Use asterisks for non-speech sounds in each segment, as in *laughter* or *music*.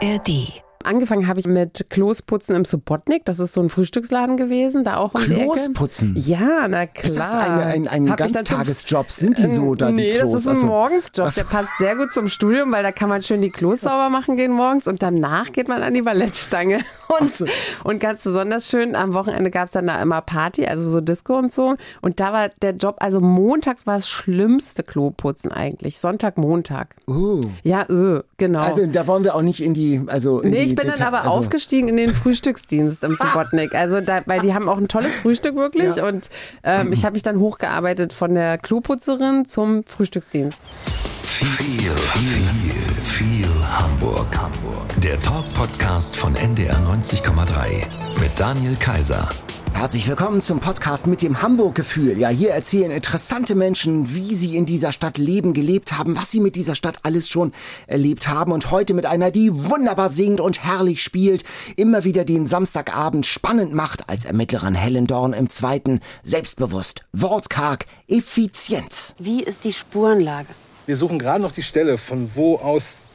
ARD. Angefangen habe ich mit Klosputzen im Subotnik. Das ist so ein Frühstücksladen gewesen, da auch um die. Klosputzen? Ja, na klar. Ist das eine, ein, ein Ganztagesjob? Sind die so da, die Nee, Klos? das ist ein Ach so. Morgensjob. Der passt sehr gut zum Studium, weil da kann man schön die Klos sauber machen gehen morgens und danach geht man an die Ballettstange. *laughs* Und, so. und ganz besonders schön, am Wochenende gab es dann da immer Party, also so Disco und so. Und da war der Job, also montags war das schlimmste Kloputzen eigentlich. Sonntag, Montag. Uh. Ja, öh, genau. Also da wollen wir auch nicht in die, also in Nee, die ich bin dann Detail- aber also, aufgestiegen in den Frühstücksdienst im Subotnik. Also da, weil die haben auch ein tolles Frühstück wirklich Ja. und ähm, ich habe mich dann hochgearbeitet von der Kloputzerin zum Frühstücksdienst. Viel, viel, viel Hamburg. Hamburg. Der Talk-Podcast von NDR 90,3 mit Daniel Kaiser. Herzlich willkommen zum Podcast mit dem Hamburg-Gefühl. Ja, hier erzählen interessante Menschen, wie sie in dieser Stadt leben, gelebt haben, was sie mit dieser Stadt alles schon erlebt haben. Und heute mit einer, die wunderbar singt und herrlich spielt, immer wieder den Samstagabend spannend macht, als Ermittlerin Helen Dorn im zweiten, selbstbewusst, wortkarg, effizient. Wie ist die Spurenlage? Wir suchen gerade noch die Stelle, von wo aus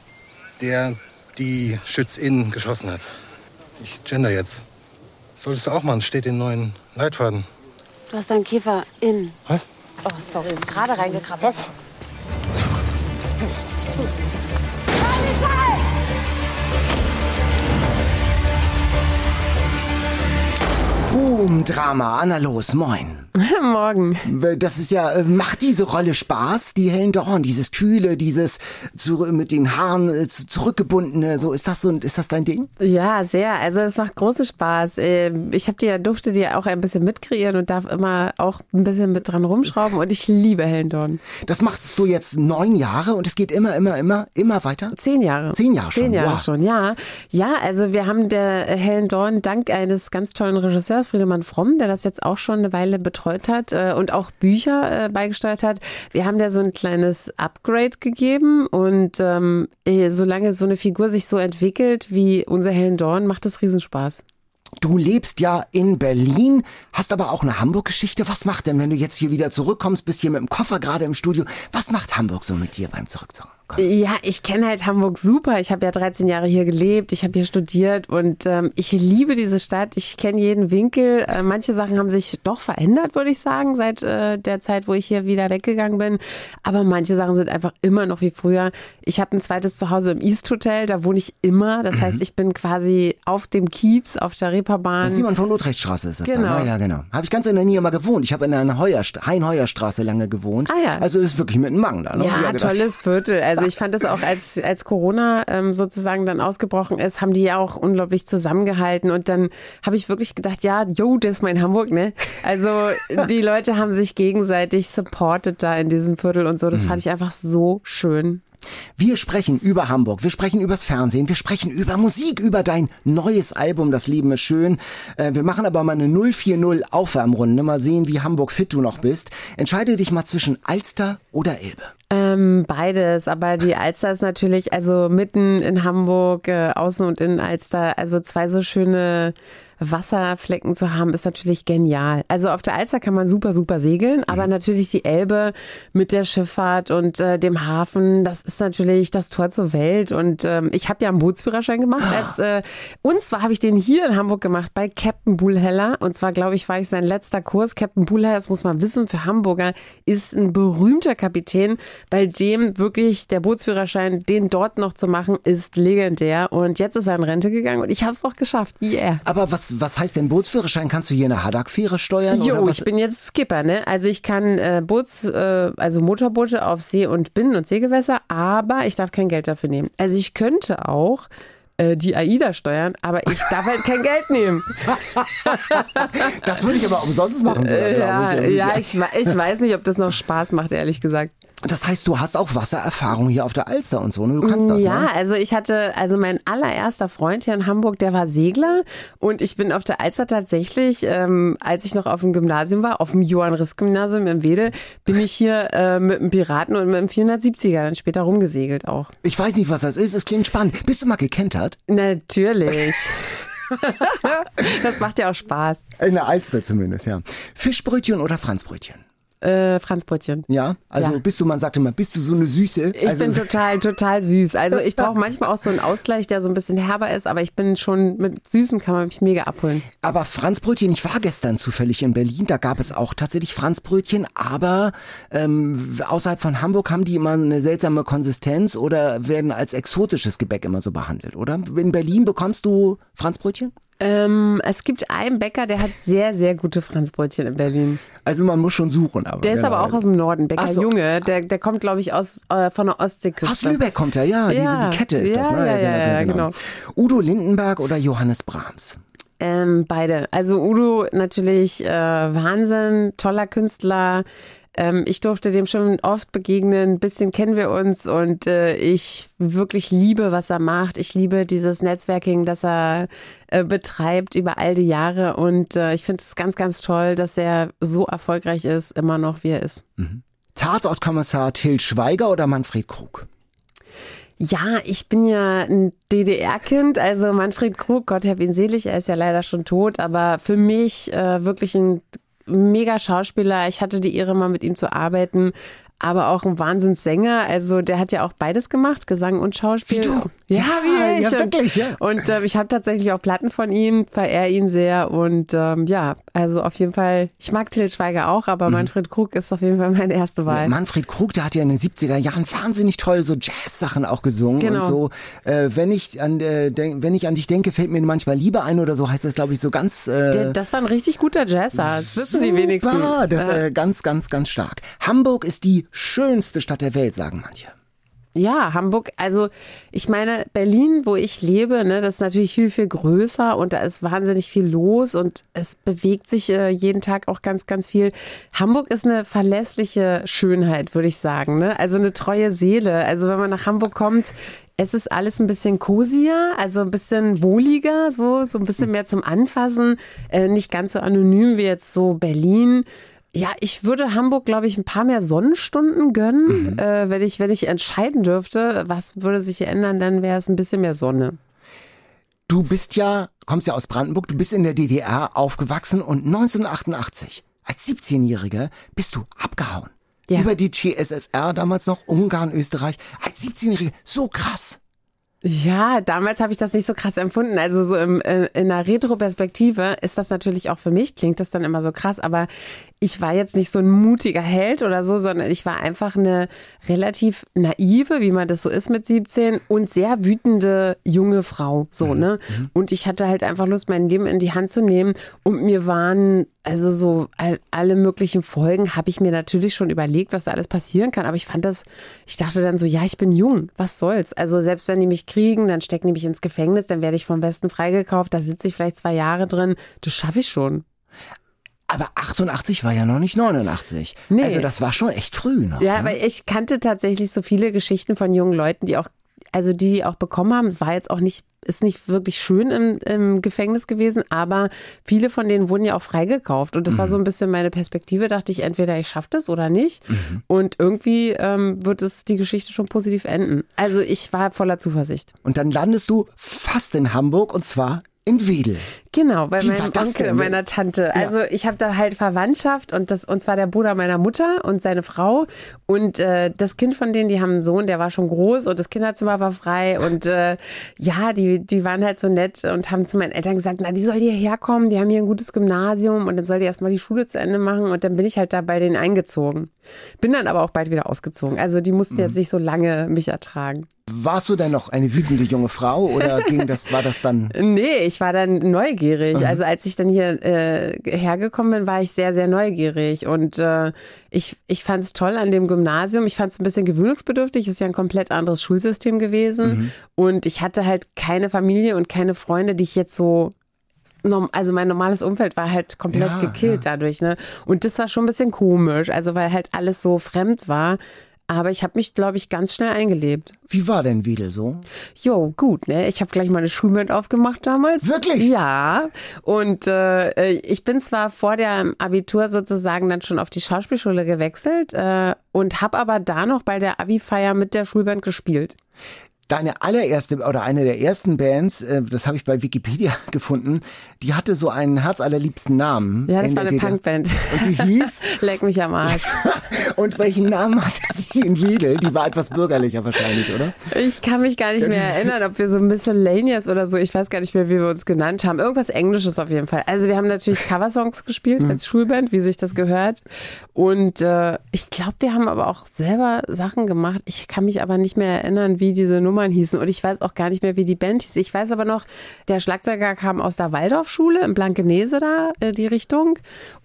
der die Schützin geschossen hat. Ich gender jetzt. Solltest du auch machen, steht in neuen Leitfaden. Du hast einen Käfer in. Was? Oh, sorry, ist gerade reingekrabbelt. Was? Boom, Drama, Anna Los, moin. *laughs* Morgen. Das ist ja, äh, macht diese Rolle Spaß, die Helen Dorn, dieses Kühle, dieses zu, mit den Haaren äh, zu- zurückgebundene, so, ist das so, ist das dein Ding? Ja, sehr. Also es macht großen Spaß. Ähm, Ich habe die ja, durfte die ja auch ein bisschen mitkreieren und darf immer auch ein bisschen mit dran rumschrauben und ich liebe Helen Dorn. Das machst du jetzt neun Jahre und es geht immer, immer, immer, immer weiter? Zehn Jahre. Zehn Jahre schon, Zehn Jahre wow. schon, ja. Ja, also wir haben der Helen Dorn dank eines ganz tollen Regisseurs, Friedemann Fromm, der das jetzt auch schon eine Weile betreut hat äh, und auch Bücher äh, beigesteuert hat. Wir haben der so ein kleines Upgrade gegeben und ähm, eh, solange so eine Figur sich so entwickelt wie unser Helen Dorn, macht es Riesenspaß. Du lebst ja in Berlin, hast aber auch eine Hamburg-Geschichte. Was macht denn, wenn du jetzt hier wieder zurückkommst, bist hier mit dem Koffer gerade im Studio, was macht Hamburg so mit dir beim Zurückkommen? Ja, ich kenne halt Hamburg super. Ich habe ja 13 Jahre hier gelebt, ich habe hier studiert und ähm, ich liebe diese Stadt. Ich kenne jeden Winkel. Äh, manche Sachen haben sich doch verändert, würde ich sagen, seit äh, der Zeit, wo ich hier wieder weggegangen bin. Aber manche Sachen sind einfach immer noch wie früher. Ich habe ein zweites Zuhause im East Hotel, da wohne ich immer. Das heißt, ich bin quasi auf dem Kiez, auf der Reeperbahn. Simon von Lotrechtstraße ist das Genau. dann. Ja, ja, genau. Habe ich ganz in der Nähe mal gewohnt. Ich habe in einer Heuerst Hein-Heuer-Straße lange gewohnt. Ah, ja. Also ist wirklich mit einem Mang da. Ne? Ja, gedacht. tolles Viertel. Also ich fand das auch, als, als Corona ähm, sozusagen dann ausgebrochen ist, haben die ja auch unglaublich zusammengehalten. Und dann habe ich wirklich gedacht, ja, yo, das ist mein Hamburg, ne? Also die Leute haben sich gegenseitig supported da in diesem Viertel und so. Das fand ich einfach so schön. Wir sprechen über Hamburg, wir sprechen übers Fernsehen, wir sprechen über Musik, über dein neues Album Das Leben ist schön. Äh, Wir machen aber mal eine 040 Aufwärmrunde, mal sehen, wie Hamburg fit du noch bist. Entscheide dich mal zwischen Alster oder Elbe. Ähm, beides, aber die Alster ist natürlich, also mitten in Hamburg, äh, außen und innen Alster, also zwei so schöne Wasserflecken zu haben, ist natürlich genial. Also auf der Alster kann man super, super segeln, aber natürlich die Elbe mit der Schifffahrt und äh, dem Hafen, das ist natürlich das Tor zur Welt. Und ähm, ich habe ja einen Bootsführerschein gemacht. Als, äh, und zwar habe ich den hier in Hamburg gemacht bei Captain Bullheller. Und zwar, glaube ich, war ich sein letzter Kurs. Captain Bullheller, das muss man wissen, für Hamburger ist ein berühmter Kapitän, bei dem wirklich der Bootsführerschein, den dort noch zu machen, ist legendär. Und jetzt ist er in Rente gegangen und ich habe es doch geschafft. Yeah. Aber was, was heißt denn Bootsführerschein? Kannst du hier eine Haddock-Fähre steuern? Jo, ich bin jetzt Skipper, ne? Also ich kann äh, Boots, äh, also Motorboote auf See und Binnen- und Seegewässer, aber ich darf kein Geld dafür nehmen. Also ich könnte auch äh, die AIDA steuern, aber ich darf halt kein Geld nehmen. Das würde ich aber umsonst machen. sogar, ja, glaube ich. ja ich, ich weiß nicht, ob das noch Spaß macht, ehrlich gesagt. Das heißt, du hast auch Wassererfahrung hier auf der Alster und so, ne? Du kannst das, ja, ne? also ich hatte, also mein allererster Freund hier in Hamburg, der war Segler und ich bin auf der Alster tatsächlich, ähm, als ich noch auf dem Gymnasium war, auf dem Johann-Riss-Gymnasium in Wedel, bin ich hier äh, mit dem Piraten und mit dem 470er dann später rumgesegelt auch. Ich weiß nicht, was das ist. Es klingt spannend. Bist du mal gekentert? Natürlich. *laughs* das macht ja auch Spaß. In der Alster zumindest, ja. Fischbrötchen oder Franzbrötchen? Äh, Franzbrötchen. Ja, also Ja. bist du, man sagte mal, bist du so eine Süße? Ich also, bin total, total süß. Also ich brauche *laughs* manchmal auch so einen Ausgleich, der so ein bisschen herber ist, aber ich bin schon mit Süßen kann man mich mega abholen. aber Franzbrötchen, ich war gestern zufällig in Berlin, da gab es auch tatsächlich Franzbrötchen, aber ähm, außerhalb von Hamburg haben die immer eine seltsame Konsistenz oder werden als exotisches Gebäck immer so behandelt, oder? In Berlin bekommst du Franzbrötchen? Ähm, es gibt einen Bäcker, der hat sehr, sehr gute Franzbrötchen in Berlin. Also man muss schon suchen. Aber Der ist aber auch aus dem Norden, Bäcker so. Junge. Der, der kommt, glaube ich, aus äh, von der Ostseeküste. Aus Lübeck kommt er, ja, Ja, diese die Kette ist ja, das, ne? ja, ja, ja, genau. Udo Lindenberg oder Johannes Brahms? Ähm, beide. Also Udo natürlich äh, Wahnsinn, toller Künstler. Ähm, ich durfte dem schon oft begegnen. Ein bisschen kennen wir uns und äh, ich wirklich liebe, was er macht. Ich liebe dieses Netzwerking, das er äh, betreibt über all die Jahre und äh, ich finde es ganz, ganz toll, dass er so erfolgreich ist, immer noch wie er ist. Tatortkommissar Till Schweiger oder Manfred Krug? Ja, ich bin ja ein DDR-Kind, also Manfred Krug, Gott hab ihn selig, er ist ja leider schon tot, aber für mich äh, wirklich ein mega Schauspieler. Ich hatte die Ehre, mal mit ihm zu arbeiten, aber auch ein Wahnsinnssänger. Also der hat ja auch beides gemacht, Gesang und Schauspiel. Wie du? Ja, Ja, wie ich. ja, und wirklich, ja. und ähm, ich habe tatsächlich auch Platten von ihm, verehre ihn sehr und ähm, ja, also auf jeden Fall, ich mag Till Schweiger auch, Mhm. aber Manfred Krug ist auf jeden Fall meine erste Wahl. Manfred Krug, der hat ja in den 70er Jahren wahnsinnig toll so Jazz-Sachen auch gesungen Genau. und so. Äh, wenn, ich an, äh, denk, wenn ich an dich denke, fällt mir manchmal Liebe ein oder so, heißt das, glaube ich, so ganz... Äh, Der, das war ein richtig guter Jazzer, das wissen die wenigsten. Super, das ist Ja. äh, ganz, ganz, ganz stark. Hamburg ist die schönste Stadt der Welt, sagen manche. Ja, Hamburg, also ich meine, Berlin, wo ich lebe, ne, das ist natürlich viel, viel größer und da ist wahnsinnig viel los und es bewegt sich äh, jeden Tag auch ganz, ganz viel. Hamburg ist eine verlässliche Schönheit, würde ich sagen. Ne? Also eine treue Seele. Also wenn man nach Hamburg kommt, es ist alles ein bisschen cosier, also ein bisschen wohliger, so, so ein bisschen mehr zum Anfassen, äh, nicht ganz so anonym wie jetzt so Berlin. Ja, ich würde Hamburg, glaube ich, ein paar mehr Sonnenstunden gönnen. Äh, wenn, ich, wenn ich entscheiden dürfte, was würde sich hier ändern, dann wäre es ein bisschen mehr Sonne. Du bist ja, kommst ja aus Brandenburg, du bist in der DDR aufgewachsen und 1988, als 17-Jähriger, bist du abgehauen. Ja. Über die GSSR, damals noch Ungarn, Österreich. Als 17-Jähriger, so krass. Ja, damals habe ich das nicht so krass empfunden. Also so im, äh, in einer Retro-Perspektive ist das natürlich auch für mich, klingt das dann immer so krass, aber ich war jetzt nicht so ein mutiger Held oder so, sondern ich war einfach eine relativ naive, wie man das so ist mit 17 und sehr wütende junge Frau, so, ne? Und ich hatte halt einfach Lust, mein Leben in die Hand zu nehmen und mir waren also so all, alle möglichen Folgen habe ich mir natürlich schon überlegt, was da alles passieren kann, aber ich fand das, ich dachte dann so, ja, ich bin jung, was soll's? Also selbst wenn die mich kriegen, dann stecken die mich ins Gefängnis, dann werde ich vom Westen freigekauft, da sitze ich vielleicht zwei Jahre drin, das schaffe ich schon. Aber 88 war ja noch nicht 89. Nee. Also das war schon echt früh noch. Ja, ne? aber ich kannte tatsächlich so viele Geschichten von jungen Leuten, die auch, also die, die auch bekommen haben. Es war jetzt auch nicht, ist nicht wirklich schön im, im Gefängnis gewesen, aber viele von denen wurden ja auch freigekauft. Und das war so ein bisschen meine Perspektive. Dachte ich, entweder ich schaffe das oder nicht. Und irgendwie ähm, wird es die Geschichte schon positiv enden. Also ich war voller Zuversicht. Und dann landest du fast in Hamburg und zwar in Wedel. Genau, bei Wie meinem Onkel, meiner Tante. Also ich habe da halt Verwandtschaft und das und zwar der Bruder meiner Mutter und seine Frau und äh, das Kind von denen, die haben einen Sohn, der war schon groß und das Kinderzimmer war frei und äh, *laughs* ja, die die waren halt so nett und haben zu meinen Eltern gesagt, na, die soll hierher kommen, die haben hier ein gutes Gymnasium und dann soll die erstmal die Schule zu Ende machen und dann bin ich halt da bei denen eingezogen. Bin dann aber auch bald wieder ausgezogen. Also die mussten jetzt nicht so lange mich ertragen. Warst du denn noch eine wütende junge Frau oder *laughs* ging das, war das dann? Nee, ich war dann neugierig. Also als ich dann hier äh, hergekommen bin, war ich sehr, sehr neugierig. Und äh, ich, ich fand es toll an dem Gymnasium. Ich fand es ein bisschen gewöhnungsbedürftig. Ist ja ein komplett anderes Schulsystem gewesen. Und ich hatte halt keine Familie und keine Freunde, die ich jetzt so norm- also mein normales Umfeld war halt komplett Ja, gekillt dadurch, ne? Und das war schon ein bisschen komisch, also weil halt alles so fremd war. Aber ich habe mich, glaube ich, ganz schnell eingelebt. Wie war denn Wedel so? Jo, gut, ne? Ich habe gleich meine Schulband aufgemacht damals. Wirklich? Ja. Und äh, ich bin zwar vor dem Abitur sozusagen dann schon auf die Schauspielschule gewechselt äh, und habe aber da noch bei der Abi-Feier mit der Schulband gespielt. Deine allererste oder eine der ersten Bands, äh, das habe ich bei Wikipedia *laughs* gefunden, die hatte so einen herzallerliebsten Namen. Ja, das war eine. Punkband. Und die hieß? *laughs* Leck mich am Arsch. *laughs* Und welchen Namen hatte sie in Wedel? Die war etwas bürgerlicher wahrscheinlich, oder? Ich kann mich gar nicht mehr erinnern, ob wir so Miscellaneous oder so, ich weiß gar nicht mehr, wie wir uns genannt haben. Irgendwas Englisches auf jeden Fall. Also wir haben natürlich Coversongs gespielt Mhm. als Schulband, wie sich das gehört. Und äh, ich glaube, wir haben aber auch selber Sachen gemacht. Ich kann mich aber nicht mehr erinnern, wie diese Nummern hießen. Und ich weiß auch gar nicht mehr, wie die Band hieß. Ich weiß aber noch, der Schlagzeuger kam aus der Waldorfschule in Blankenese da, äh, die Richtung.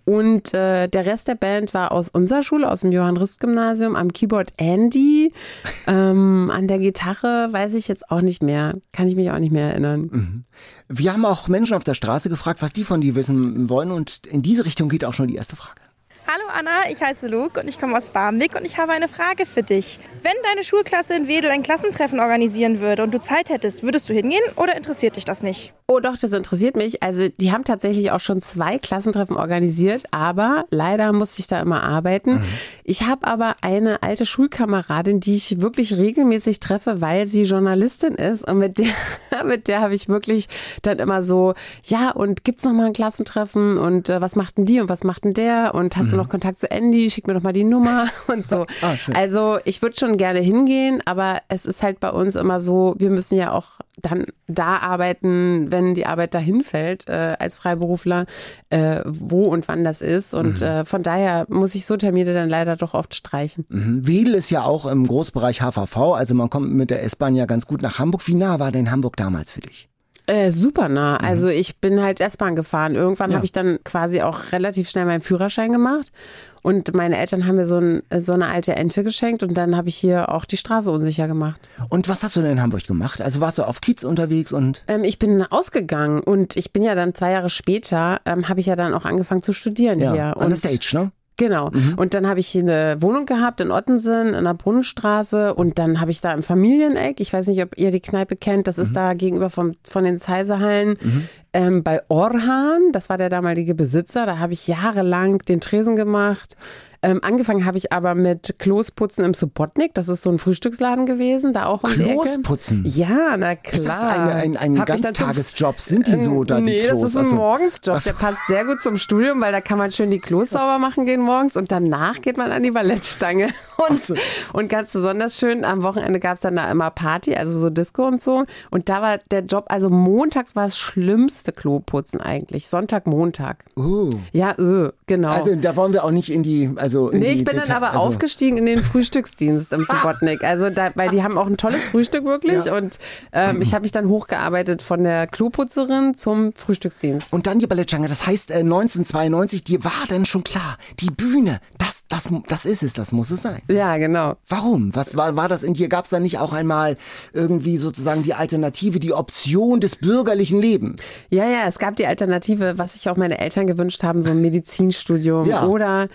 Und äh, der Rest der Band war aus unserer Schule, aus dem Johann-Rist-Gymnasium, am Keyboard Andy. *laughs* Ähm, an der Gitarre weiß ich jetzt auch nicht mehr. Kann ich mich auch nicht mehr erinnern. Wir haben auch Menschen auf der Straße gefragt, was die von dir wissen wollen. Und in diese Richtung geht auch schon die erste Frage. Hallo Anna, ich heiße Luke und ich komme aus Barmbek und ich habe eine Frage für dich. Wenn deine Schulklasse in Wedel ein Klassentreffen organisieren würde und du Zeit hättest, würdest du hingehen oder interessiert dich das nicht? Oh doch, das interessiert mich. Also die haben tatsächlich auch schon zwei Klassentreffen organisiert, aber leider musste ich da immer arbeiten. Ich habe aber eine alte Schulkameradin, die ich wirklich regelmäßig treffe, weil sie Journalistin ist und mit der, *laughs* mit der habe ich wirklich dann immer so, ja und gibt's noch mal ein Klassentreffen und äh, was macht denn die und was macht denn der und hast du noch Kontakt zu Andy? Schick mir doch mal die Nummer *laughs* und so. Ah. Also ich würde schon gerne hingehen, aber es ist halt bei uns immer so, wir müssen ja auch dann da arbeiten, wenn die Arbeit dahin fällt äh, als Freiberufler, äh, wo und wann das ist. Und äh, von daher muss ich so Termine dann leider doch oft streichen. Mhm. Wedel ist ja auch im Großbereich HVV, also man kommt mit der S-Bahn ja ganz gut nach Hamburg. Wie nah war denn Hamburg damals für dich? Äh, super nah. Also ich bin halt S-Bahn gefahren. Irgendwann Ja. habe ich dann quasi auch relativ schnell meinen Führerschein gemacht. Und meine Eltern haben mir so, ein, so eine alte Ente geschenkt und dann habe ich hier auch die Straße unsicher gemacht. Und was hast du denn in Hamburg gemacht? Also warst du auf Kiez unterwegs und Ähm, ich bin ausgegangen und ich bin ja dann zwei Jahre später, ähm, habe ich ja dann auch angefangen zu studieren ja, hier. an Und der Stage, ne? Genau. Und dann habe ich eine Wohnung gehabt in Ottensen, in der Brunnenstraße. Und dann habe ich da im Familieneck, ich weiß nicht, ob ihr die Kneipe kennt, das ist da gegenüber vom, von den Zeiserhallen, ähm, bei Orhan, das war der damalige Besitzer. Da habe ich jahrelang den Tresen gemacht. Ähm, angefangen habe ich aber mit Klosputzen im Subotnik. Das ist so ein Frühstücksladen gewesen, da auch um die. Klosputzen? Ja, na klar. Ist das ein, ein, ein Ganztagesjob? Sind die so da, die Nee, Klos? das ist ein Ach so. Morgensjob. So. Der passt sehr gut zum Studium, weil da kann man schön die Klos sauber machen gehen morgens und danach geht man an die Ballettstange. Und, und ganz besonders schön, am Wochenende gab es dann da immer Party, also so Disco und so. Und da war der Job, also montags war das schlimmste Kloputzen eigentlich. Sonntag, Montag. Oh. Ja, öh, genau. Also da wollen wir auch nicht in die, also in Nee, ich bin dann Deta- aber also, aufgestiegen in den Frühstücksdienst im Subotnik. Also da, weil die haben auch ein tolles Frühstück wirklich Ja. und ähm, ich habe mich dann hochgearbeitet von der Kloputzerin zum Frühstücksdienst. Und dann die Ballettstange. Das heißt, äh, 1992, dir war dann schon klar, die Bühne, das, das, das ist es, das muss es sein. Ja, genau. Warum? Was war, war das in dir? Gab es da nicht auch einmal irgendwie sozusagen die Alternative, die Option des bürgerlichen Lebens? Ja, ja, es gab die Alternative, was sich auch meine Eltern gewünscht haben, so ein Medizinstudium Ja. oder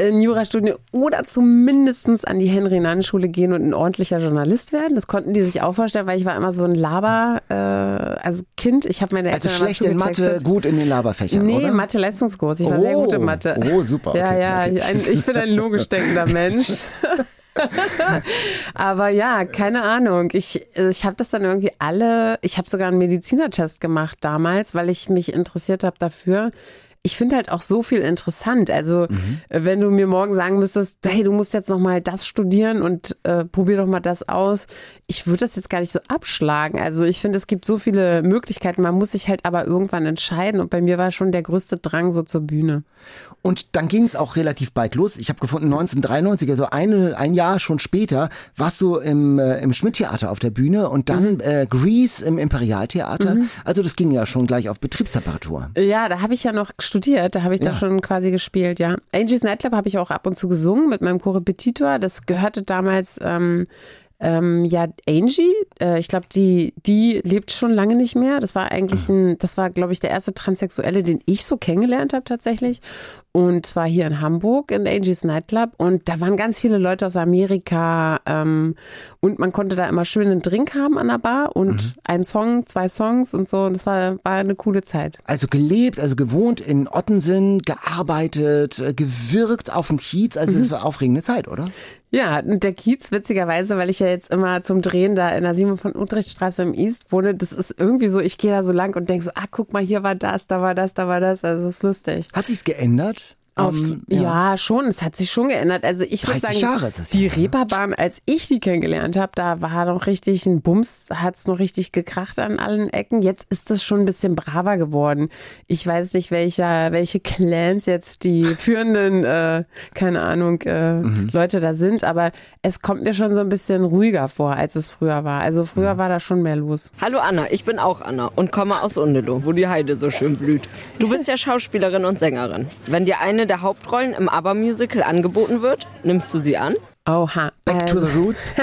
ein Jurastudium oder zumindestens an die Henry-Nann-Schule gehen und ein ordentlicher Journalist werden. Das konnten die sich auch vorstellen, weil ich war immer so ein Laber, äh, also Kind. Ich habe meine Also Eltern immer schlecht in Mathe, gut in den Laberfächern, Nee, oder? Mathe-Leistungskurs. Ich war sehr gut in Oh. Mathe. Oh, super, Ja, okay, ja, okay. Ich, ich bin ein logisch denkender Mensch. *laughs* Aber ja, keine Ahnung. Ich, ich habe das dann irgendwie alle, ich habe sogar einen Medizinertest gemacht damals, weil ich mich interessiert habe dafür. Ich finde halt auch so viel interessant. Also, Mhm. wenn du mir morgen sagen müsstest, hey, du musst jetzt noch mal das studieren und äh, probier doch mal das aus. Ich würde das jetzt gar nicht so abschlagen. Also, ich finde, es gibt so viele Möglichkeiten. Man muss sich halt aber irgendwann entscheiden. Und bei mir war schon der größte Drang so zur Bühne. Und dann ging es auch relativ bald los. Ich habe gefunden, 1993, also eine, ein Jahr schon später, warst du im, äh, im Schmidt-Theater auf der Bühne und dann Mhm. äh, Grease im Imperialtheater. Also das ging ja schon gleich auf Betriebstemperatur. Ja, da habe ich ja noch studiert, da habe ich Ja. da schon quasi gespielt, ja. Angie's Nightclub habe ich auch ab und zu gesungen mit meinem Korrepetitor. Das gehörte damals, ähm, ähm, ja, Angie, äh, ich glaube, die, die lebt schon lange nicht mehr. Das war eigentlich ein, das war, glaube ich, der erste Transsexuelle, den ich so kennengelernt habe tatsächlich. Und zwar hier in Hamburg in Angie's Nightclub. Und da waren ganz viele Leute aus Amerika. Ähm, und man konnte da immer schön einen Drink haben an der Bar und einen Song, zwei Songs und so. Und das war, war eine coole Zeit. Also gelebt, also gewohnt in Ottensen, gearbeitet, äh, gewirkt auf dem Kiez. Also Mhm. es war aufregende Zeit, oder? Ja, und der Kiez, witzigerweise, weil ich ja jetzt immer zum Drehen da in der Simon von Utrechtstraße im East wohne, das ist irgendwie so, ich gehe da so lang und denke so, ah, guck mal, hier war das, da war das, da war das. Also das ist lustig. Hat sich's geändert? Auf, Ähm, ja. schon, es hat sich schon geändert. Also ich würde 30 sagen, Jahre ist es die ja, ne? Reeperbahn, als ich die kennengelernt habe, da war noch richtig ein Bums, hat es noch richtig gekracht an allen Ecken. Jetzt ist es schon ein bisschen braver geworden. Ich weiß nicht, welcher, welche Clans jetzt die *laughs* führenden, äh, keine Ahnung, äh, Mhm. Leute da sind, aber es kommt mir schon so ein bisschen ruhiger vor, als es früher war. Also früher Mhm. war da schon mehr los. Hallo Anna, ich bin auch Anna und komme aus Undelow, wo die Heide so schön blüht. Du bist ja Schauspielerin und Sängerin. Wenn dir eine der Hauptrollen im ABBA-Musical angeboten wird, nimmst du sie an? Oha. Back to Also- the Roots? *laughs*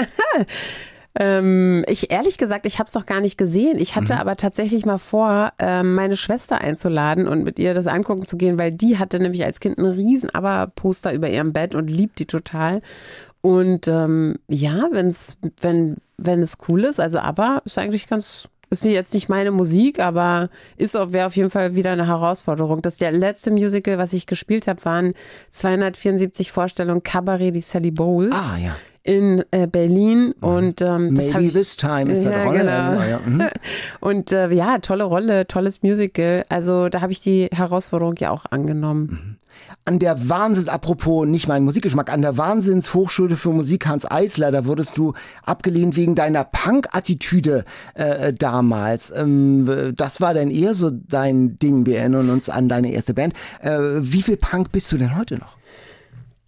Ähm, ich ehrlich gesagt, ich habe es noch gar nicht gesehen. Ich hatte aber tatsächlich mal vor, ähm, meine Schwester einzuladen und mit ihr das angucken zu gehen, weil die hatte nämlich als Kind einen riesen Aber-Poster über ihrem Bett und liebt die total. Und ähm, ja, wenn's, wenn, wenn es cool ist, also aber ist eigentlich ganz, ist jetzt nicht meine Musik, aber ist wäre auf jeden Fall wieder eine Herausforderung. Das der letzte Musical, was ich gespielt habe, waren 274 Vorstellungen Cabaret die Sally Bowles Ah, ja. in äh, Berlin und ähm, das Maybe ich this time ist ja, die Rolle. Genau. Ja, mhm. *laughs* Und äh, ja, tolle Rolle, tolles Musical. Also da habe ich die Herausforderung ja auch angenommen. An der Wahnsinns, apropos nicht mein Musikgeschmack, an der Wahnsinnshochschule für Musik Hans Eisler, da wurdest du abgelehnt wegen deiner Punk-Attitüde äh, damals. Ähm, das war dann eher so dein Ding. Wir erinnern uns an deine erste Band. Äh, wie viel Punk bist du denn heute noch?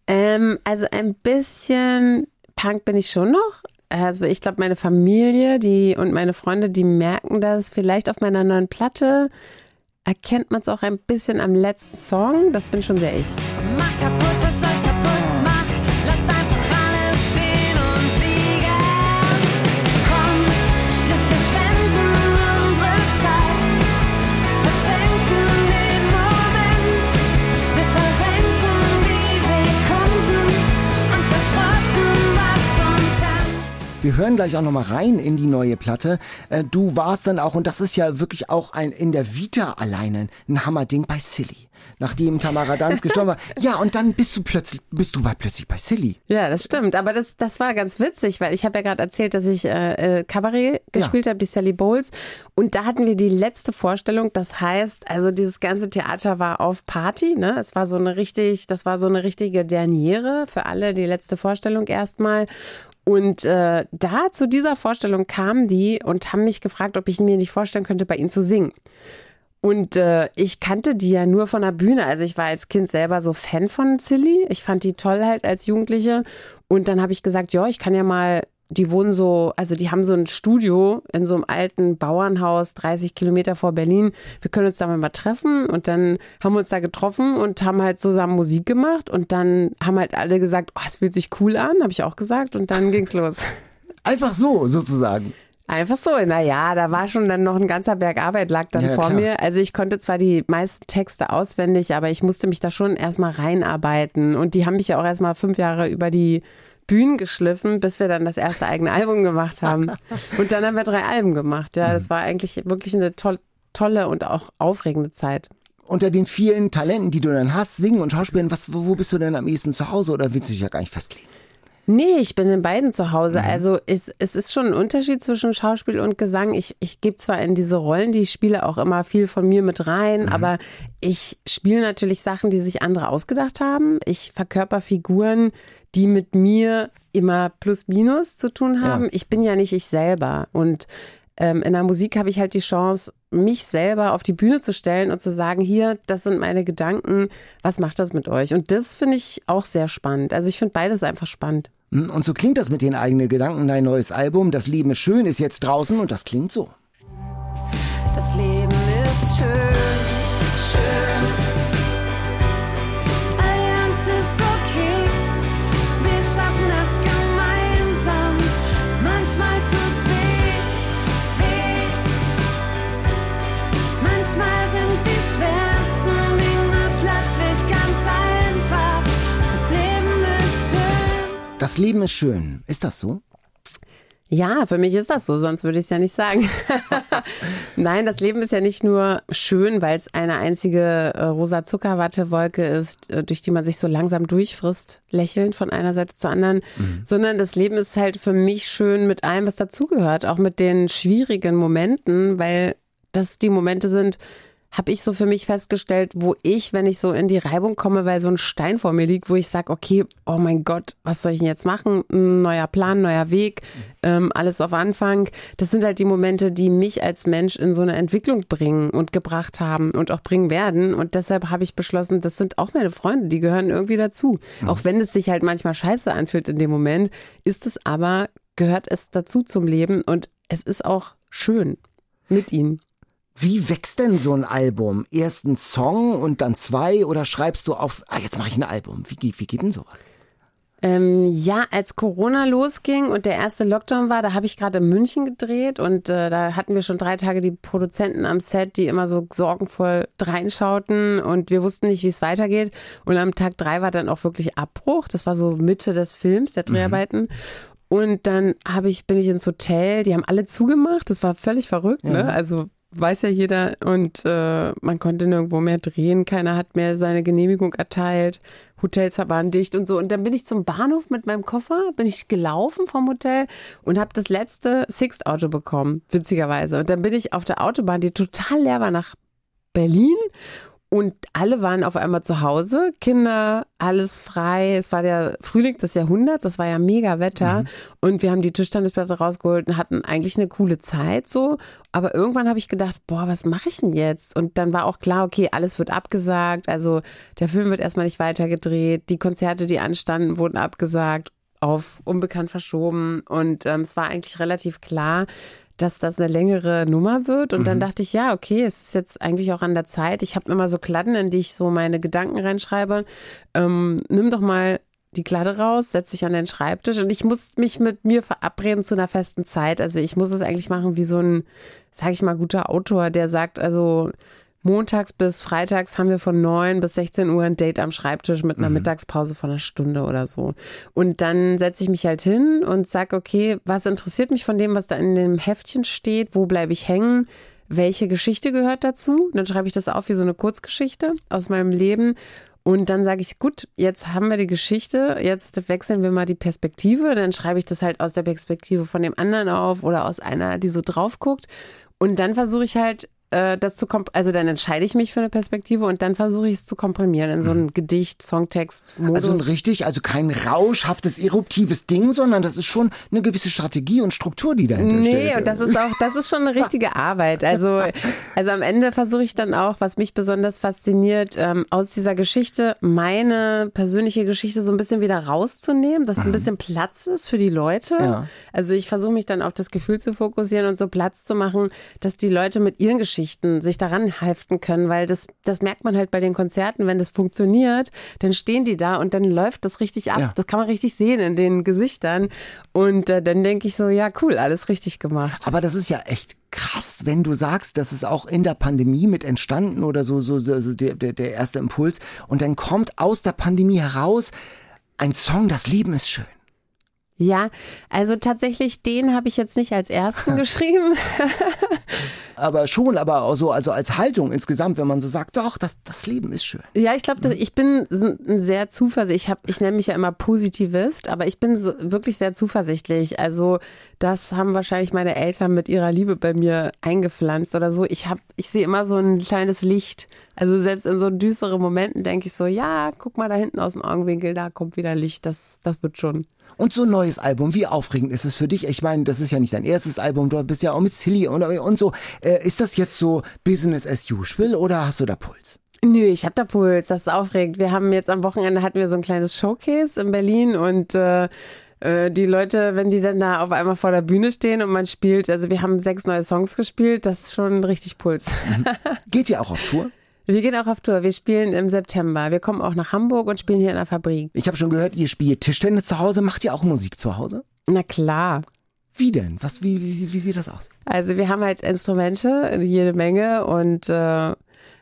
Ähm, also ein bisschen Punk bin ich schon noch. Also ich glaube, meine Familie die und meine Freunde, die merken das vielleicht auf meiner neuen Platte. Erkennt man es auch ein bisschen am letzten Song. Das bin schon sehr ich. Wir hören gleich auch nochmal rein in die neue Platte. Äh, du warst dann auch, und das ist ja wirklich auch ein in der Vita alleine ein Hammerding bei Silly. Nachdem Tamara Danz *laughs* gestorben war. Ja, und dann bist du plötzlich, bist du bei, plötzlich bei Silly. Ja, das stimmt. Aber das, das war ganz witzig, weil ich habe ja gerade erzählt, dass ich äh, äh, Kabarett gespielt habe, die Sally Bowles. Und da hatten wir die letzte Vorstellung. Das heißt, also dieses ganze Theater war auf Party. Ne? Es war so eine richtig, das war so eine richtige Derniere für alle, die letzte Vorstellung erstmal. Und äh, da zu dieser Vorstellung kamen die und haben mich gefragt, ob ich mir nicht vorstellen könnte, bei ihnen zu singen. Und äh, ich kannte die ja nur von der Bühne. Also ich war als Kind selber so Fan von Silly. Ich fand die toll halt als Jugendliche. Und dann habe ich gesagt, ja, ich kann ja mal, die wohnen so, also die haben so ein Studio in so einem alten Bauernhaus, 30 Kilometer vor Berlin. Wir können uns da mal treffen. Und dann haben wir uns da getroffen und haben halt zusammen Musik gemacht. Und dann haben halt alle gesagt, oh, es fühlt sich cool an, habe ich auch gesagt. Und dann ging's los. *laughs* Einfach so, sozusagen. Einfach so, naja, da war schon dann noch ein ganzer Berg Arbeit lag dann Ja, vor klar. mir. Also ich konnte zwar die meisten Texte auswendig, aber ich musste mich da schon erstmal reinarbeiten. Und die haben mich ja auch erstmal fünf Jahre über die Bühnen geschliffen, bis wir dann das erste eigene Album gemacht haben. *laughs* Und dann haben wir drei Alben gemacht. Ja, das war eigentlich wirklich eine toll, tolle und auch aufregende Zeit. Unter den vielen Talenten, die du dann hast, singen und schauspielen, was, wo bist du denn am ehesten zu Hause oder willst du dich ja gar nicht festlegen? Nee, ich bin in beiden zu Hause. Also es, es ist schon ein Unterschied zwischen Schauspiel und Gesang. Ich, ich gebe zwar in diese Rollen, die ich spiele, auch immer viel von mir mit rein, aber ich spiele natürlich Sachen, die sich andere ausgedacht haben. Ich verkörper Figuren, die mit mir immer plus minus zu tun haben. Ja. Ich bin ja nicht ich selber. Und ähm, in der Musik habe ich halt die Chance, mich selber auf die Bühne zu stellen und zu sagen, hier, das sind meine Gedanken, was macht das mit euch? Und das finde ich auch sehr spannend. Also ich finde beides einfach spannend. Hm, Und so klingt das mit den eigenen Gedanken. Dein neues Album, Das Leben ist schön, ist jetzt draußen und das klingt so. Das Leben Das Leben ist schön. Ist das so? Ja, für mich ist das so, sonst würde ich es ja nicht sagen. *laughs* Nein, das Leben ist ja nicht nur schön, weil es eine einzige äh, rosa Zuckerwattewolke ist, äh, durch die man sich so langsam durchfrisst, lächelnd von einer Seite zur anderen, sondern das Leben ist halt für mich schön mit allem, was dazugehört, auch mit den schwierigen Momenten, weil das die Momente sind, habe ich so für mich festgestellt, wo ich, wenn ich so in die Reibung komme, weil so ein Stein vor mir liegt, wo ich sage, okay, oh mein Gott, was soll ich denn jetzt machen? Ein neuer Plan, neuer Weg, ähm, alles auf Anfang. Das sind halt die Momente, die mich als Mensch in so eine Entwicklung bringen und gebracht haben und auch bringen werden. Und deshalb habe ich beschlossen, das sind auch meine Freunde, die gehören irgendwie dazu. Auch wenn es sich halt manchmal scheiße anfühlt in dem Moment, ist es aber, gehört es dazu zum Leben und es ist auch schön mit ihnen. Wie wächst denn so ein Album? Erst ein Song und dann zwei oder schreibst du auf, ah, jetzt mache ich ein Album. Wie, geht- wie geht denn sowas? Ähm, ja, als Corona losging und der erste Lockdown war, da habe ich gerade in München gedreht und äh, da hatten wir schon drei Tage die Produzenten am Set, die immer so sorgenvoll reinschauten und wir wussten nicht, wie es weitergeht. Und am Tag drei war dann auch wirklich Abbruch. Das war so Mitte des Films, der Dreharbeiten. Und dann habe ich, bin ich ins Hotel, die haben alle zugemacht, das war völlig verrückt, ne? Also weiß ja jeder und äh, man konnte nirgendwo mehr drehen, keiner hat mehr seine Genehmigung erteilt, Hotels waren dicht und so. Und dann bin ich zum Bahnhof mit meinem Koffer, bin ich gelaufen vom Hotel und habe das letzte Sixt-Auto bekommen, witzigerweise. Und dann bin ich auf der Autobahn, die total leer war, nach Berlin und alle waren auf einmal zu Hause, Kinder, alles frei. Es war der Frühling des Jahrhunderts, das war ja mega Wetter. Und wir haben die Tischstandesplatte rausgeholt und hatten eigentlich eine coole Zeit so. Aber irgendwann habe ich gedacht, boah, was mache ich denn jetzt? Und dann war auch klar, okay, alles wird abgesagt. Also der Film wird erstmal nicht weitergedreht. Die Konzerte, die anstanden, wurden abgesagt, auf unbekannt verschoben. Und ähm, es war eigentlich relativ klar, dass das eine längere Nummer wird. Und dann dachte ich, ja, okay, es ist jetzt eigentlich auch an der Zeit. Ich habe immer so Kladden, in die ich so meine Gedanken reinschreibe. Ähm, nimm doch mal die Kladde raus, setz dich an den Schreibtisch und ich muss mich mit mir verabreden zu einer festen Zeit. Also ich muss es eigentlich machen wie so ein, sag ich mal, guter Autor, der sagt, also montags bis freitags haben wir von 9 bis 16 Uhr ein Date am Schreibtisch mit einer Mittagspause von einer Stunde oder so. Und dann setze ich mich halt hin und sag, okay, was interessiert mich von dem, was da in dem Heftchen steht? Wo bleibe ich hängen? Welche Geschichte gehört dazu? Dann schreibe ich das auf wie so eine Kurzgeschichte aus meinem Leben. Und dann sage ich, gut, jetzt haben wir die Geschichte, jetzt wechseln wir mal die Perspektive. Dann schreibe ich das halt aus der Perspektive von dem anderen auf oder aus einer, die so drauf guckt. Und dann versuche ich halt, äh, das zu also dann entscheide ich mich für eine Perspektive und dann versuche ich es zu komprimieren in so ein Gedicht, Songtext, Modus. Also ein richtig, also kein rauschhaftes, eruptives Ding, sondern das ist schon eine gewisse Strategie und Struktur, die dahinter steht. Nee, und das ist auch, das ist schon eine richtige Arbeit. Also, also am Ende versuche ich dann auch, was mich besonders fasziniert, ähm, aus dieser Geschichte meine persönliche Geschichte so ein bisschen wieder rauszunehmen, dass ein bisschen Platz ist für die Leute. Ja. Also ich versuche mich dann auf das Gefühl zu fokussieren und so Platz zu machen, dass die Leute mit ihren Geschichten sich daran heften können, weil das, das merkt man halt bei den Konzerten, wenn das funktioniert, dann stehen die da und dann läuft das richtig ab. Ja. Das kann man richtig sehen in den Gesichtern. Und äh, dann denke ich so, ja, cool, alles richtig gemacht. Aber das ist ja echt krass, wenn du sagst, das ist auch in der Pandemie mit entstanden oder so, so, so, so der, der erste Impuls. Und dann kommt aus der Pandemie heraus ein Song, das Leben ist schön. Ja, also tatsächlich, den habe ich jetzt nicht als ersten *laughs* geschrieben. Aber schon, aber auch so, also als Haltung insgesamt, wenn man so sagt, doch, das, das Leben ist schön. Ja, ich glaube, ich bin ein sehr zuversichtlich. Ich, hab, ich nenne mich ja immer Positivist, aber ich bin so, wirklich sehr zuversichtlich. Also das haben wahrscheinlich meine Eltern mit ihrer Liebe bei mir eingepflanzt oder so. Ich habe, ich sehe immer so ein kleines Licht. Also selbst in so düsteren Momenten denke ich so, ja, guck mal da hinten aus dem Augenwinkel, da kommt wieder Licht. Das, das wird schon. Und so ein neues Album, wie aufregend ist es für dich? Ich meine, das ist ja nicht dein erstes Album, du bist ja auch mit Silly und, und so. Äh, ist das jetzt so Business as usual oder hast du da Puls? Nö, ich hab da Puls, das ist aufregend. Wir haben jetzt am Wochenende hatten wir so ein kleines Showcase in Berlin und äh, äh, die Leute, wenn die dann da auf einmal vor der Bühne stehen und man spielt, also wir haben sechs neue Songs gespielt, das ist schon richtig Puls. *laughs* Geht ihr auch auf Tour? Wir gehen auch auf Tour, wir spielen im September. Wir kommen auch nach Hamburg und spielen hier in der Fabrik. Ich habe schon gehört, ihr spielt Tischtennis zu Hause. Macht ihr auch Musik zu Hause? Na klar. Wie denn? Was, wie, wie, wie sieht das aus? Also wir haben halt Instrumente, jede Menge und äh,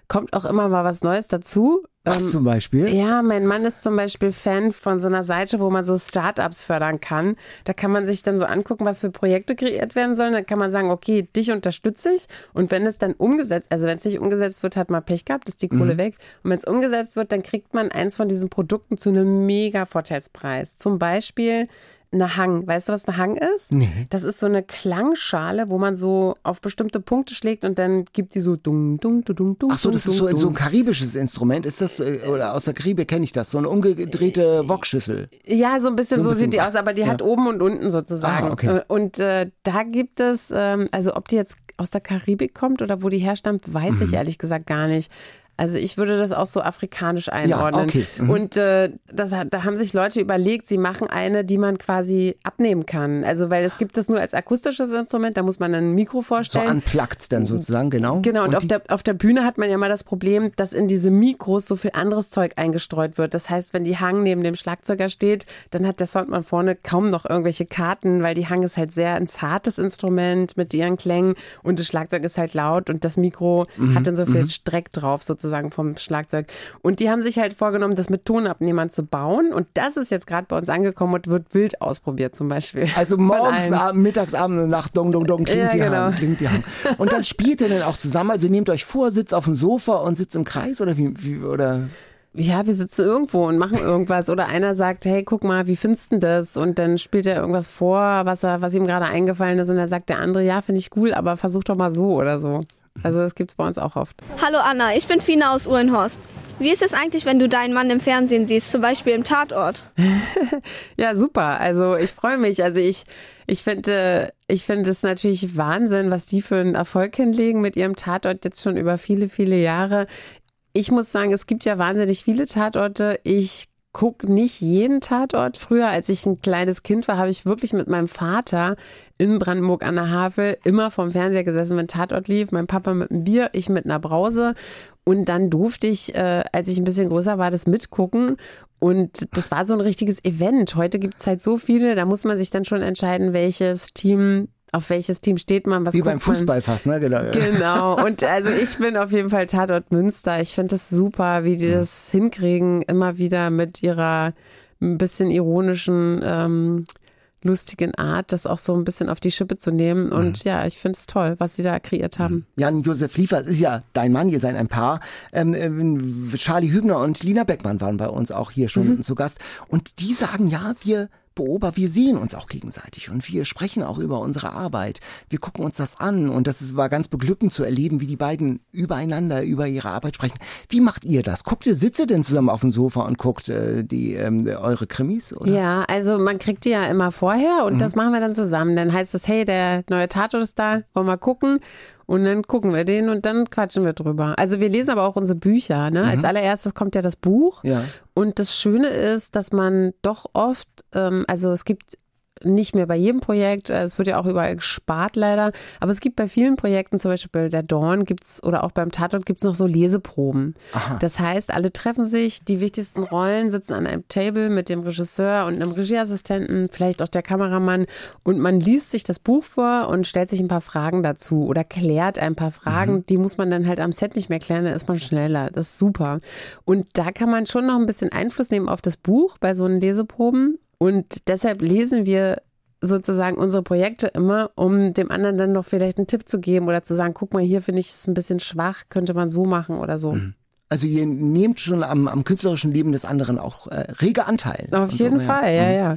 kommt auch immer mal was Neues dazu. Was zum Beispiel? Ja, mein Mann ist zum Beispiel Fan von so einer Seite, wo man so Startups fördern kann. Da kann man sich dann so angucken, was für Projekte kreiert werden sollen. Dann kann man sagen, okay, dich unterstütze ich. Und wenn es dann umgesetzt, also wenn es nicht umgesetzt wird, hat man Pech gehabt, ist die Kohle Mhm. weg. Und wenn es umgesetzt wird, dann kriegt man eins von diesen Produkten zu einem mega Vorteilspreis. Zum Beispiel eine Hang. Weißt du, was eine Hang ist? Nee. Das ist so eine Klangschale, wo man so auf bestimmte Punkte schlägt und dann gibt die so dung, dung, dung, dung, dung. Ach so, das dung, ist so, dung, so ein karibisches Instrument. Ist das, äh, oder aus der Karibik kenne ich das, so eine umgedrehte Wokschüssel. Ja, so ein bisschen So so, ein bisschen. sieht die aus, aber die Ja. hat oben und unten sozusagen. Ah, okay. Äh, Und äh, da gibt es, ähm, also ob die jetzt aus der Karibik kommt oder wo die herstammt, weiß Mhm. ich ehrlich gesagt gar nicht. Also ich würde das auch so afrikanisch einordnen. okay. Mhm. Und äh, das, da haben sich Leute überlegt, sie machen eine, die man quasi abnehmen kann. Also weil es gibt das nur als akustisches Instrument, da muss man ein Mikro So vorstellen. unplugged dann sozusagen, genau. Genau, und, auf, die- der, auf der Bühne hat man ja mal das Problem, dass in diese Mikros so viel anderes Zeug eingestreut wird. Das heißt, wenn die Hang neben dem Schlagzeuger steht, dann hat der Soundmann vorne kaum noch irgendwelche Karten, weil die Hang ist halt sehr ein zartes Instrument mit ihren Klängen und das Schlagzeug ist halt laut und das Mikro Mhm, hat dann so viel Streck drauf sozusagen vom Schlagzeug. Und die haben sich halt vorgenommen, das mit Tonabnehmern zu bauen und das ist jetzt gerade bei uns angekommen und wird wild ausprobiert zum Beispiel. Also morgens. Abend, mittags, Abend und Nacht, dong, dong, dong, klingt, Ja, die genau. Hand, klingt die Hand. Und dann spielt ihr dann auch zusammen, also nehmt euch vor, sitzt auf dem Sofa und sitzt im Kreis oder wie, wie oder? Ja, wir sitzen irgendwo und machen irgendwas. Oder einer sagt, hey, guck mal, wie findest du das? Und dann spielt er irgendwas vor, was, er, was ihm gerade eingefallen ist. Und dann sagt der andere, ja, finde ich cool, aber versuch doch mal so oder so. Also das gibt's bei uns auch oft. Hallo Anna, ich bin Fina aus Uhlenhorst. Wie ist es eigentlich, wenn du deinen Mann im Fernsehen siehst, zum Beispiel im Tatort? *laughs* Ja, super. Also ich freue mich. Also ich, ich finde, ich finde es natürlich Wahnsinn, was die für einen Erfolg hinlegen mit ihrem Tatort jetzt schon über viele, viele Jahre. Ich muss sagen, es gibt ja wahnsinnig viele Tatorte. Ich gucke nicht jeden Tatort. Früher, als ich ein kleines Kind war, habe ich wirklich mit meinem Vater in Brandenburg an der Havel immer vorm Fernseher gesessen, wenn Tatort lief. Mein Papa mit einem Bier, ich mit einer Brause. Und dann durfte ich, äh, als ich ein bisschen größer war, das mitgucken. Und das war so ein richtiges Event. Heute gibt es halt so viele, da muss man sich dann schon entscheiden, welches Team, auf welches Team steht man, was Wie beim Fußball fast, ne? Genau. Man. Genau. Und also ich bin auf jeden Fall Tatort Münster. Ich finde das super, wie die das hinkriegen, immer wieder mit ihrer ein bisschen ironischen, ähm, lustigen Art, das auch so ein bisschen auf die Schippe zu nehmen. Und ja, ich finde es toll, was sie da kreiert haben. Jan-Josef Liefers ist ja dein Mann, ihr seid ein Paar. Ähm, ähm, Charlie Hübner und Lina Beckmann waren bei uns auch hier schon zu Gast. Und die sagen, ja, wir beobachten, wir sehen uns auch gegenseitig und wir sprechen auch über unsere Arbeit. Wir gucken uns das an und das ist, war ganz beglückend zu erleben, wie die beiden übereinander über ihre Arbeit sprechen. Wie macht ihr das? Guckt ihr, sitzt ihr denn zusammen auf dem Sofa und guckt äh, die ähm, eure Krimis? Oder? Ja, also man kriegt die ja immer vorher und das machen wir dann zusammen. Dann heißt es, hey, der neue Tatort ist da, wollen wir gucken? Und dann gucken wir den und dann quatschen wir drüber. Also wir lesen aber auch unsere Bücher. Ne? Als allererstes kommt ja das Buch. Ja. Und das Schöne ist, dass man doch oft, ähm, also es gibt nicht mehr bei jedem Projekt, äh, es wird ja auch überall gespart leider, aber es gibt bei vielen Projekten, zum Beispiel bei der Dorn gibt's oder auch beim Tatort gibt's noch so Leseproben. Das heißt, alle treffen sich, die wichtigsten Rollen sitzen an einem Table mit dem Regisseur und einem Regieassistenten, vielleicht auch der Kameramann. Und man liest sich das Buch vor und stellt sich ein paar Fragen dazu oder klärt ein paar Fragen, die muss man dann halt am Set nicht mehr klären, da ist man schneller. Das ist super. Und da kann man schon noch ein bisschen Einfluss nehmen auf das Buch bei so einen Leseproben und deshalb lesen wir sozusagen unsere Projekte immer, um dem anderen dann noch vielleicht einen Tipp zu geben oder zu sagen, guck mal, hier finde ich es ein bisschen schwach, könnte man so machen oder so. Also ihr nehmt schon am, am künstlerischen Leben des anderen auch äh, rege Anteil. Auf Und so, jeden ja. Fall, ja, ja.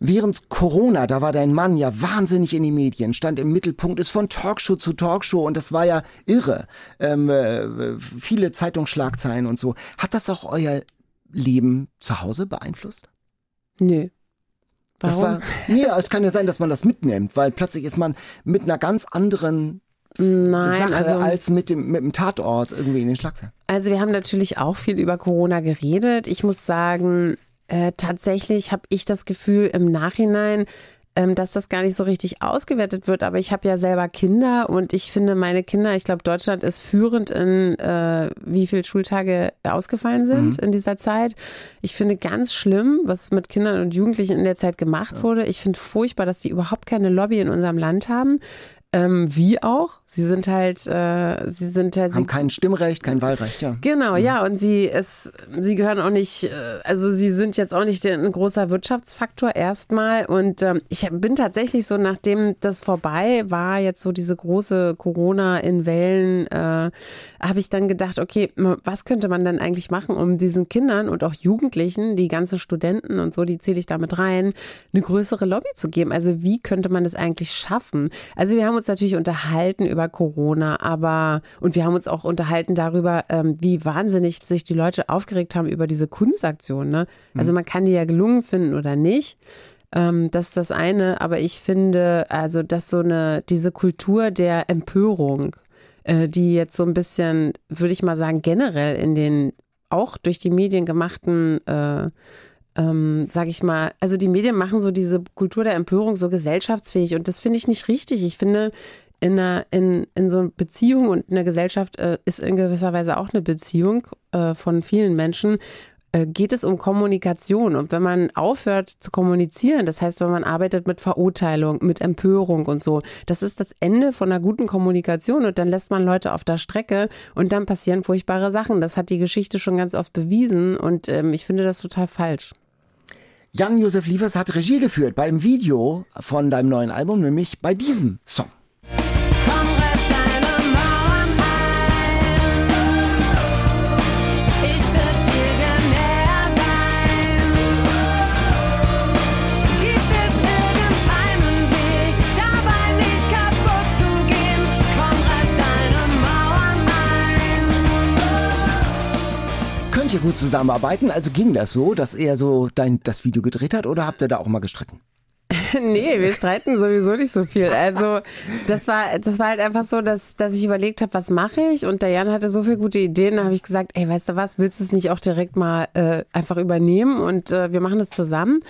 Während Corona, da war dein Mann ja wahnsinnig in die Medien, stand im Mittelpunkt, ist von Talkshow zu Talkshow und das war ja irre. Ähm, äh, viele Zeitungsschlagzeilen und so. Hat das auch euer Leben zu Hause beeinflusst? Nö. Das Warum? *laughs* war, nee, es kann ja sein, dass man das mitnimmt, weil plötzlich ist man mit einer ganz anderen Nein, Sache also als mit dem, mit dem Tatort irgendwie in den Schlagzeilen. Also wir haben natürlich auch viel über Corona geredet. Ich muss sagen, äh, tatsächlich habe ich das Gefühl im Nachhinein, dass das gar nicht so richtig ausgewertet wird. Aber ich habe ja selber Kinder und ich finde meine Kinder, ich glaube, Deutschland ist führend in, äh, wie viele Schultage ausgefallen sind in dieser Zeit. Ich finde ganz schlimm, was mit Kindern und Jugendlichen in der Zeit gemacht wurde. Ich finde furchtbar, dass sie überhaupt keine Lobby in unserem Land haben. Ähm, wie auch. Sie sind halt, äh, sie sind halt, Haben kein Stimmrecht, kein Wahlrecht, ja. Genau, ja, und sie es, sie gehören auch nicht, äh, also sie sind jetzt auch nicht ein großer Wirtschaftsfaktor erstmal. Und ähm, ich bin tatsächlich so, nachdem das vorbei war, jetzt so diese große Corona in Wellen, äh, habe ich dann gedacht, okay, was könnte man denn eigentlich machen, um diesen Kindern und auch Jugendlichen, die ganzen Studenten und so, die zähle ich damit rein, eine größere Lobby zu geben. Also wie könnte man das eigentlich schaffen? Also wir haben uns natürlich unterhalten über Corona, aber und wir haben uns auch unterhalten darüber, ähm, wie wahnsinnig sich die Leute aufgeregt haben über diese Kunstaktion. Ne? Also man kann die ja gelungen finden oder nicht. Ähm, das ist das eine, aber ich finde, also dass so eine, diese Kultur der Empörung, äh, die jetzt so ein bisschen, würde ich mal sagen, generell in den auch durch die Medien gemachten äh, ähm, sag ich mal, also die Medien machen so diese Kultur der Empörung so gesellschaftsfähig und das finde ich nicht richtig. Ich finde, in, einer, in, in so einer Beziehung und eine Gesellschaft äh, ist in gewisser Weise auch eine Beziehung äh, von vielen Menschen, äh, geht es um Kommunikation. Und wenn man aufhört zu kommunizieren, das heißt, wenn man arbeitet mit Verurteilung, mit Empörung und so, das ist das Ende von einer guten Kommunikation und dann lässt man Leute auf der Strecke und dann passieren furchtbare Sachen. Das hat die Geschichte schon ganz oft bewiesen und ähm, ich finde das total falsch. Jan-Josef Liefers hat Regie geführt beim Video von deinem neuen Album, nämlich bei diesem Song. Ihr gut zusammenarbeiten? Also ging das so, dass er so dein, das Video gedreht hat oder habt ihr da auch mal gestritten? *laughs* nee, wir streiten sowieso nicht so viel. Also das war, das war halt einfach so, dass, dass ich überlegt habe, was mache ich? Und der Jan hatte so viele gute Ideen, da habe ich gesagt, ey, weißt du was, willst du es nicht auch direkt mal äh, einfach übernehmen und äh, wir machen das zusammen?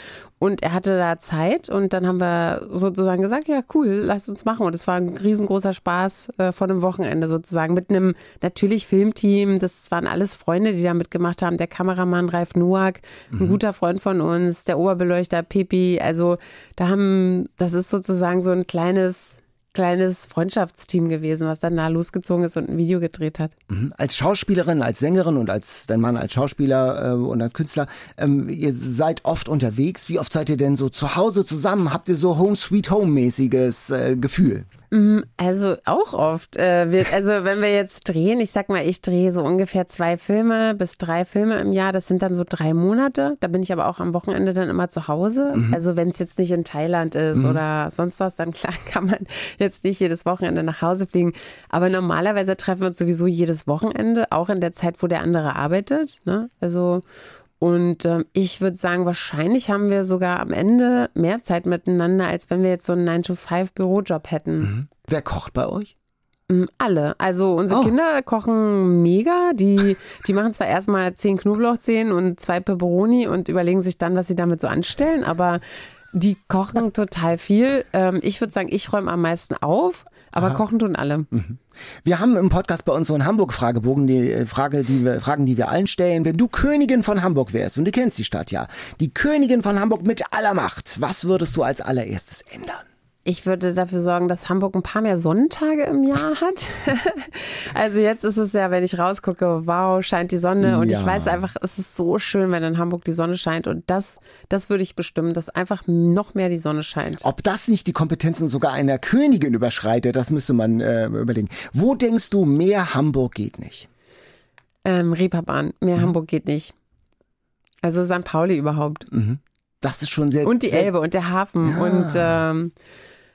Und er hatte da Zeit und dann haben wir sozusagen gesagt, ja cool, lass uns machen. Und es war ein riesengroßer Spaß äh, von einem Wochenende sozusagen mit einem natürlich Filmteam. Das waren alles Freunde, die da mitgemacht haben. Der Kameramann Ralf Noack, ein guter Freund von uns, der Oberbeleuchter Pipi. Also da haben, das ist sozusagen so ein kleines kleines Freundschaftsteam gewesen, was dann da losgezogen ist und ein Video gedreht hat. Mhm. Als Schauspielerin, als Sängerin und als dein Mann als Schauspieler äh, und als Künstler, ähm, ihr seid oft unterwegs. Wie oft seid ihr denn so zu Hause zusammen? Habt ihr so Home Sweet Home mäßiges äh, Gefühl? Also auch oft. Äh, also wenn wir jetzt drehen, ich sag mal, ich drehe so ungefähr zwei Filme bis drei Filme im Jahr. Das sind dann so drei Monate. Da bin ich aber auch am Wochenende dann immer zu Hause. Also wenn es jetzt nicht in Thailand ist oder sonst was, dann klar *laughs* kann man jetzt nicht jedes Wochenende nach Hause fliegen. Aber normalerweise treffen wir uns sowieso jedes Wochenende, auch in der Zeit, wo der andere arbeitet. Ne? Also und ähm, ich würde sagen, wahrscheinlich haben wir sogar am Ende mehr Zeit miteinander, als wenn wir jetzt so einen 9-to-5-Bürojob hätten. Wer kocht bei euch? Mm, Alle. Also unsere Oh. Kinder kochen mega. Die, die machen zwar erstmal zehn Knoblauchzehen und zwei Pepperoni und überlegen sich dann, was sie damit so anstellen, aber die kochen total viel. Ähm, ich würde sagen, ich räume am meisten auf, aber kochen tun alle. Wir haben im Podcast bei uns so einen Hamburg-Fragebogen, die äh, Frage, die wir, Fragen, die wir allen stellen. Wenn du Königin von Hamburg wärst, und du kennst die Stadt ja, die Königin von Hamburg mit aller Macht, was würdest du als allererstes ändern? Ich würde dafür sorgen, dass Hamburg ein paar mehr Sonnentage im Jahr hat. *laughs* also jetzt ist es ja, wenn ich rausgucke, wow, scheint die Sonne. Und Ja. ich weiß einfach, es ist so schön, wenn in Hamburg die Sonne scheint. Und das, das würde ich bestimmen, dass einfach noch mehr die Sonne scheint. Ob das nicht die Kompetenzen sogar einer Königin überschreitet, das müsste man äh, überlegen. Wo denkst du, mehr Hamburg geht nicht? Ähm, Reeperbahn, mehr Mhm. Hamburg geht nicht. Also St. Pauli überhaupt. Das ist schon sehr... Und die sehr, Elbe und der Hafen. Ja. Und ähm,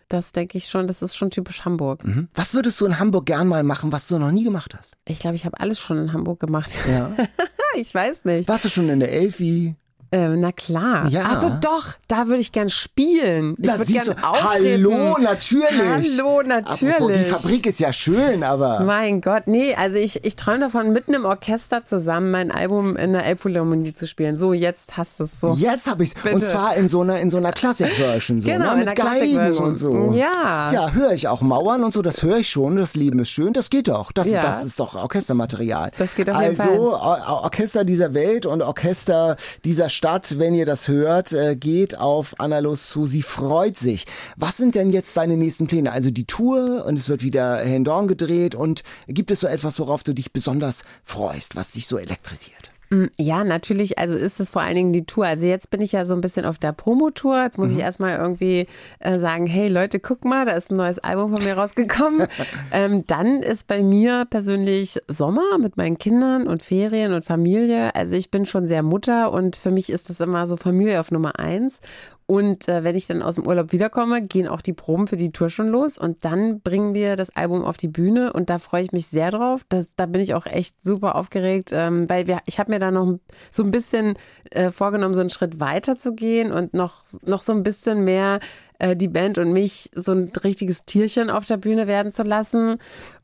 das denke ich schon, das ist schon typisch Hamburg. Mhm. Was würdest du in Hamburg gern mal machen, was du noch nie gemacht hast? Ich glaube, ich habe alles schon in Hamburg gemacht. Ja. *laughs* ich weiß nicht. Warst du schon in der Elfi? Ähm, na klar. Ja. Also doch, da würde ich gern spielen. Ich würde gern du, auftreten. Hallo, natürlich. Hallo, Apropos, natürlich. die Fabrik ist ja schön, aber... Mein Gott, nee, also ich, ich träume davon, mitten im Orchester zusammen mein Album in der Elbphilharmonie zu spielen. So, jetzt hast du es so. Jetzt habe ich's. Und Bitte. zwar in so einer in so einer Classic Version so, Genau, ne? in mit Geigen und so. Ja. Ja, höre ich auch Mauern und so, das höre ich schon, das Leben ist schön, das geht doch. Das, Ja. das ist doch Orchestermaterial. Das geht auf jeden also, Or Orchester dieser Welt und Orchester dieser Stadt, wenn ihr das hört, äh, geht auf Annalus zu, sie freut sich. Was sind denn jetzt deine nächsten Pläne? Also die Tour und es wird wieder Hendorn gedreht und gibt es so etwas, worauf du dich besonders freust, was dich so elektrisiert? Mm, Ja, natürlich. Also ist es vor allen Dingen die Tour. Also jetzt bin ich ja so ein bisschen auf der Promotour. Jetzt muss ich erstmal irgendwie äh, sagen, hey Leute, guck mal, da ist ein neues Album von mir rausgekommen. *laughs* ähm, dann ist bei mir persönlich Sommer mit meinen Kindern und Ferien und Familie. Also ich bin schon sehr Mutter und für mich ist das immer so Familie auf Nummer eins. Und äh, wenn ich dann aus dem Urlaub wiederkomme, gehen auch die Proben für die Tour schon los und dann bringen wir das Album auf die Bühne und da freue ich mich sehr drauf. Das, da bin ich auch echt super aufgeregt, ähm, weil wir, ich habe mir da noch so ein bisschen äh, vorgenommen, so einen Schritt weiter zu gehen und noch, noch so ein bisschen mehr äh, die Band und mich so ein richtiges Tierchen auf der Bühne werden zu lassen.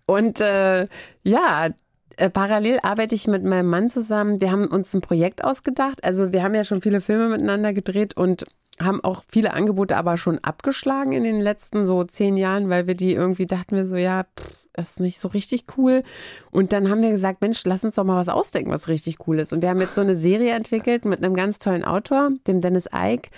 Und äh, ja, äh, Parallel arbeite ich mit meinem Mann zusammen. Wir haben uns ein Projekt ausgedacht. Also wir haben ja schon viele Filme miteinander gedreht und haben auch viele Angebote aber schon abgeschlagen in den letzten so zehn Jahren, weil wir die irgendwie dachten wir so, ja, pff, das ist nicht so richtig cool. Und dann haben wir gesagt, Mensch, lass uns doch mal was ausdenken, was richtig cool ist. Und wir haben jetzt so eine Serie entwickelt mit einem ganz tollen Autor, dem Dennis Eick,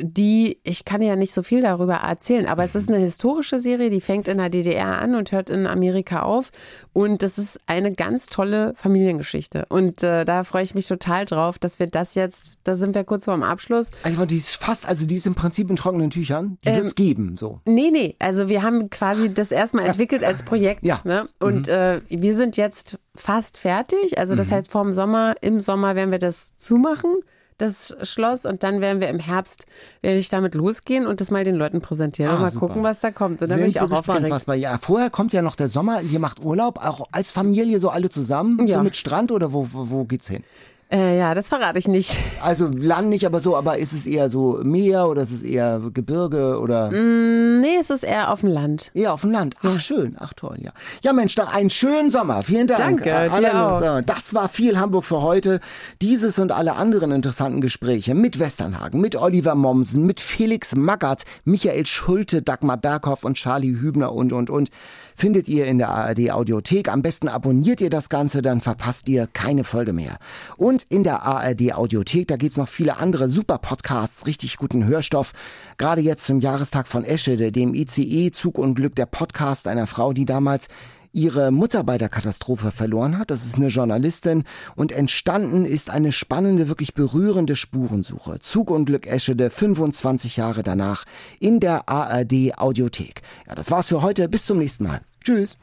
die, ich kann ja nicht so viel darüber erzählen, aber es ist eine historische Serie, die fängt in der DDR an und hört in Amerika auf. Und das ist eine ganz tolle Familiengeschichte. Und äh, da freue ich mich total drauf, dass wir das jetzt, da sind wir kurz vor dem Abschluss. Also die ist fast, also die ist im Prinzip in trockenen Tüchern. Die Ähm, wird's geben, so. Nee, nee, also wir haben quasi das erstmal entwickelt als Projekt. Ja. Ne? Und äh, wir sind jetzt fast fertig. Also das heißt, vorm Sommer, im Sommer werden wir das zumachen, das Schloss. Und dann werden wir im Herbst, werde ich damit losgehen und das mal den Leuten präsentieren Ah, und mal super. gucken, was da kommt. Und dann Sind bin ich auch gespannt, aufgeregt. was bei ja vorher kommt ja noch der Sommer. Ihr macht Urlaub, auch als Familie so alle zusammen, Ja. so mit Strand oder wo, wo, wo geht's hin? Äh, ja, das verrate ich nicht. Also Land nicht, aber so, aber ist es eher so Meer oder ist es eher Gebirge oder Nee, es ist eher auf dem Land. eher auf dem Land? Ach schön, ach toll, ja. Ja Mensch, dann einen schönen Sommer. Vielen Dank. Danke, Äh, dir auch. äh, Das war viel Hamburg für heute. Dieses und alle anderen interessanten Gespräche mit Westernhagen, mit Oliver Mommsen, mit Felix Magath, Michael Schulte, Dagmar Berghoff und Charlie Hübner und, und, und findet ihr in der ARD Audiothek. Am besten abonniert ihr das Ganze, dann verpasst ihr keine Folge mehr. Und in der ARD Audiothek, da gibt's noch viele andere super Podcasts, richtig guten Hörstoff. Gerade jetzt zum Jahrestag von Eschede, dem ICE-Zugunglück, der Podcast einer Frau, die damals ihre Mutter bei der Katastrophe verloren hat. Das ist eine Journalistin und entstanden ist eine spannende, wirklich berührende Spurensuche. Zugunglück Eschede 25 Jahre danach in der ARD Audiothek. Ja, das war's für heute. Bis zum nächsten Mal. Tschüss.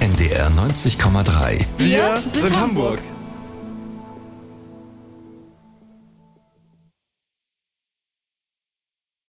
NDR 90,3. Wir sind Hamburg.